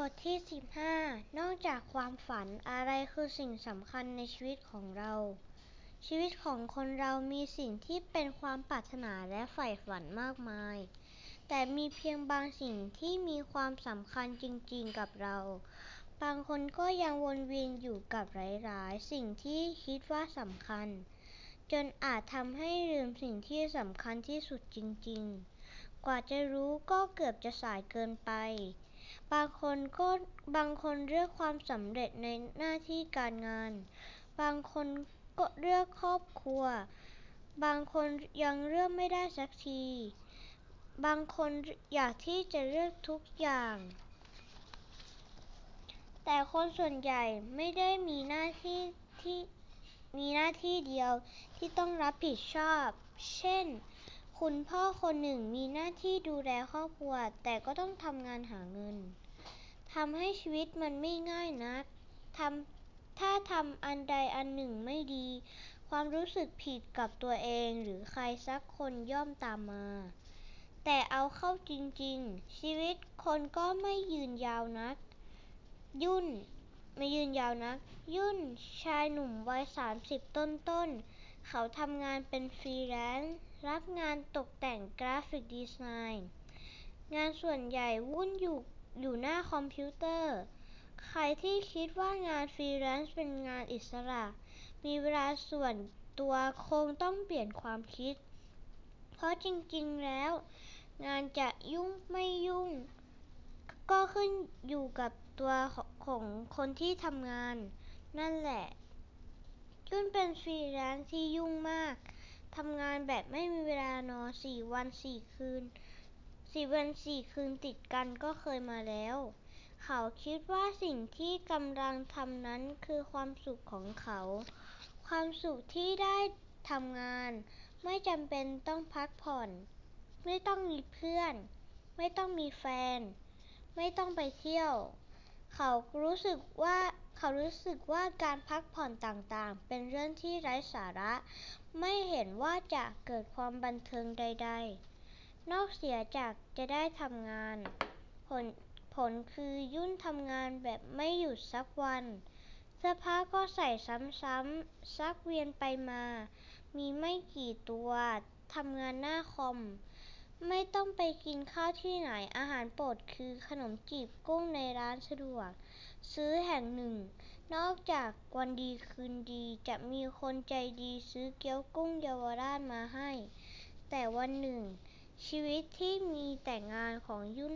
บทที่ 15 นอกจากความฝันอะไรคือสิ่งสำคัญในชีวิตของเรา ชีวิตของคนเรามีสิ่งที่เป็นความปรารถนาและใฝ่ฝันมากมาย แต่มีเพียงบางสิ่งที่มีความสำคัญจริงๆกับเรา บางคนก็ยังวนเวียนอยู่กับหลายๆ สิ่งที่คิดว่าสำคัญ จนอาจทำให้ลืมสิ่งที่สำคัญที่สุดจริงๆ กว่าจะรู้ก็เกือบจะสายเกินไป บางคนก็บางคนเลือกความสำเร็จในหน้าที่การงาน บางคนก็เลือกครอบครัว บางคนยังเลือกไม่ได้สักที บางคนอยากที่จะเลือกทุกอย่าง แต่คนส่วนใหญ่ไม่ได้มีหน้าที่ที่มีหน้าที่เดียวที่ต้องรับผิดชอบ เช่น คุณพ่อคนหนึ่งมีหน้าที่ดูแลครอบครัว แต่ก็ต้องทำงานหาเงิน ทำให้ชีวิตมันไม่ง่ายนัก ทำถ้าทำอันใดอันหนึ่งไม่ดี ความรู้สึกผิดกับตัวเองหรือใครสักคนย่อมตามมา แต่เอาเข้าจริงๆ ชีวิตคนก็ไม่ยืนยาวนัก ยุ่นไม่ยืนยาวนัก ยุ่นชายหนุ่มวัยสามสิบต้นๆ เขาทำงานเป็นฟรีแลนซ์ รับงานตกแต่ง graphic design งานส่วนใหญ่วุ่นอยู่อยู่หน้าคอมพิวเตอร์ ใครที่คิดว่างานฟรีแลนซ์เป็นงานอิสระ มีเวลาส่วนตัวคงต้องเปลี่ยนความคิด เพราะจริงๆแล้ว งานจะยุ่งไม่ยุ่ง ก็ขึ้นอยู่กับตัวของคนที่ทำงาน นั่นแหละยุ่นเป็นฟรีแลนซ์ที่ยุ่งมาก ทำงานแบบไม่มีเวลานอนสี่วันสี่คืนสี่วันสี่คืนติดกันก็เคยมาแล้ว เขาคิดว่าสิ่งที่กำลังทำนั้นคือความสุขของเขา ความสุขที่ได้ทำงาน ไม่จำเป็นต้องพักผ่อน ไม่ต้องมีเพื่อน ไม่ต้องมีแฟน ไม่ต้องไปเที่ยว เขารู้สึกว่า เขารู้สึกว่าการพักผ่อนต่างๆ เป็นเรื่องที่ไร้สาระ ไม่เห็นว่าจะเกิดความบันเทิงใด ๆ นอกเสียจากจะได้ทำงาน ผลผลคือยุ่นทำงานแบบไม่หยุดสักวัน เสื้อผ้าก็ใส่ซ้ำๆซักเวียนไปมา มีไม่กี่ตัวทำงานหน้าคอมไม่ต้องไปกินข้าวที่ไหน อาหารโปรดคือขนมจีบกุ้งในร้านสะดวกซื้อแห่งหนึ่ง นอกจากวันดีคืนดีจะมีคนใจดีซื้อเกี๊ยวกุ้งเยาวราชมาให้ แต่วันหนึ่ง ชีวิตที่มีแต่งานของยุ่น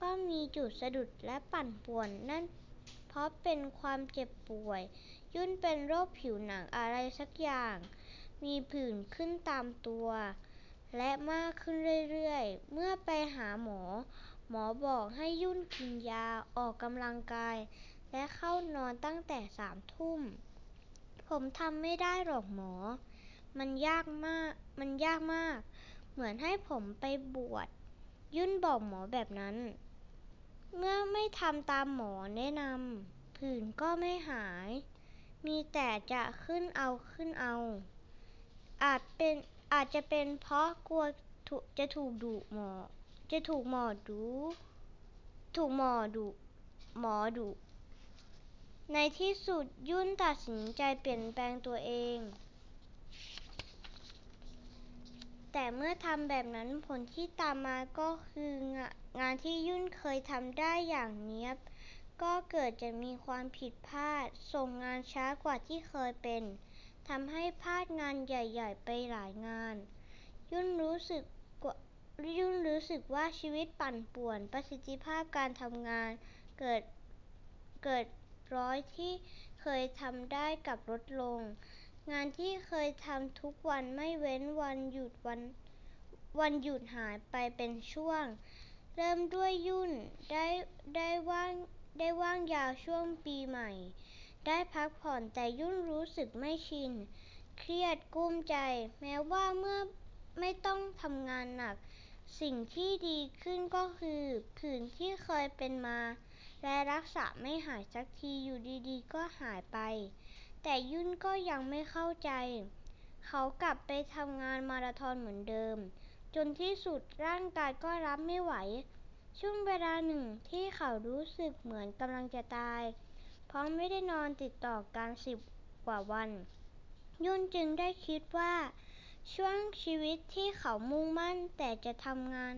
ก็มีจุดสะดุดและปั่นป่วน นั่นเพราะเป็นความเจ็บป่วย ยุ่นเป็นโรคผิวหนังอะไรสักอย่าง มีผื่นขึ้นตามตัว และมากขึ้นเรื่อยๆ เมื่อไปหาหมอ หมอบอกให้ยุ่นกินยา ออกกำลังกาย และเข้านอนตั้งแต่สามทุ่ม ผมทำไม่ได้หรอกหมอ มันยากมาก มันยากมาก เหมือนให้ผมไปบวช ยุ่นบอกหมอแบบนั้น เมื่อไม่ทำตามหมอแนะนำผื่นก็ไม่หาย มีแต่จะขึ้นเอาขึ้นเอา อาจเป็นอาจจะเป็นเพราะกลัวจะถูกดุหมอ จะถูกหมอดู ถูกหมอดุหมอดุในที่สุดยุ่นตัดสินใจเปลี่ยนแปลงตัวเอง แต่เมื่อทำแบบนั้นผลที่ตามมาก็คืองานที่ยุ่นเคยทำได้อย่างเนียบ ก็เกิดจะมีความผิดพลาด ส่งงานช้ากว่าที่เคยเป็นทำให้พลาดงานใหญ่ ๆ ไปหลายงาน ยุ่นรู้สึก ยุ่นรู้สึกว่าชีวิตปั่นป่วน ประสิทธิภาพการทำงานเกิดเกิดร้อยที่เคยทำได้กลับลดลง งานที่เคยทำทุกวันไม่เว้นวันหยุดวันวันหยุดหายไปเป็นช่วง เริ่มด้วยยุ่นได้ได้ว่างได้ว่างยาวช่วงปีใหม่ ได้พักผ่อนแต่ยุ่นรู้สึกไม่ชิน เครียดกุ้มใจ แม้ว่าเมื่อไม่ต้องทำงานหนัก สิ่งที่ดีขึ้นก็คือผื่นที่เคยเป็นมา และรักษาไม่หายสักทีอยู่ดีๆ ก็หายไป แต่ยุ่นก็ยังไม่เข้าใจ เขากลับไปทำงานมาราธอนเหมือนเดิม จนที่สุดร่างกายก็รับไม่ไหว ช่วงเวลาหนึ่งที่เขารู้สึกเหมือนกำลังจะตาย เพราะไม่ได้นอนติดต่อกันสิบกว่าวัน ยุ่นจึงได้คิดว่า ช่วงชีวิตที่เขามุ่งมั่นแต่จะทำงาน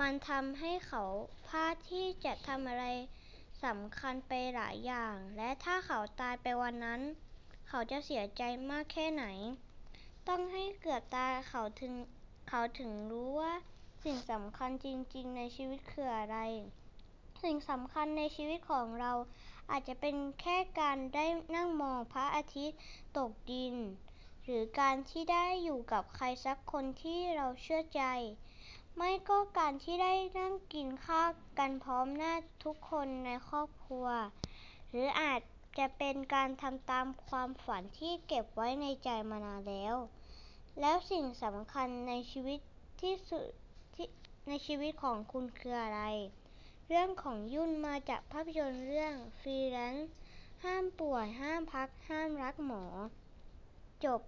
มันทำให้เขาพลาดที่จะทำอะไรสำคัญไปหลายอย่าง และถ้าเขาตายไปวันนั้น เขาจะเสียใจมากแค่ไหน ต้องให้เกือบตายเขาถึงเขาถึงรู้ว่าสิ่งสำคัญจริงๆ ในชีวิตคืออะไร สิ่งสำคัญในชีวิตของเราอาจจะเป็นแค่การได้นั่งมองพระอาทิตย์ตกดิน หรือการที่ได้อยู่กับใครสักคนที่เราเชื่อใจ ไม่ก็การที่ได้นั่งกินข้าวกันพร้อมหน้าทุกคนในครอบครัว หรืออาจจะเป็นการทำตามความฝันที่เก็บไว้ในใจมานานแล้ว แล้วสิ่งสำคัญในชีวิตที่สุดในชีวิตของคุณคืออะไร เรื่องของยุ่นมาจากภาพยนตร์เรื่องฟรีแลนซ์ห้ามป่วยห้ามพัก ห้ามรักหมอ จบ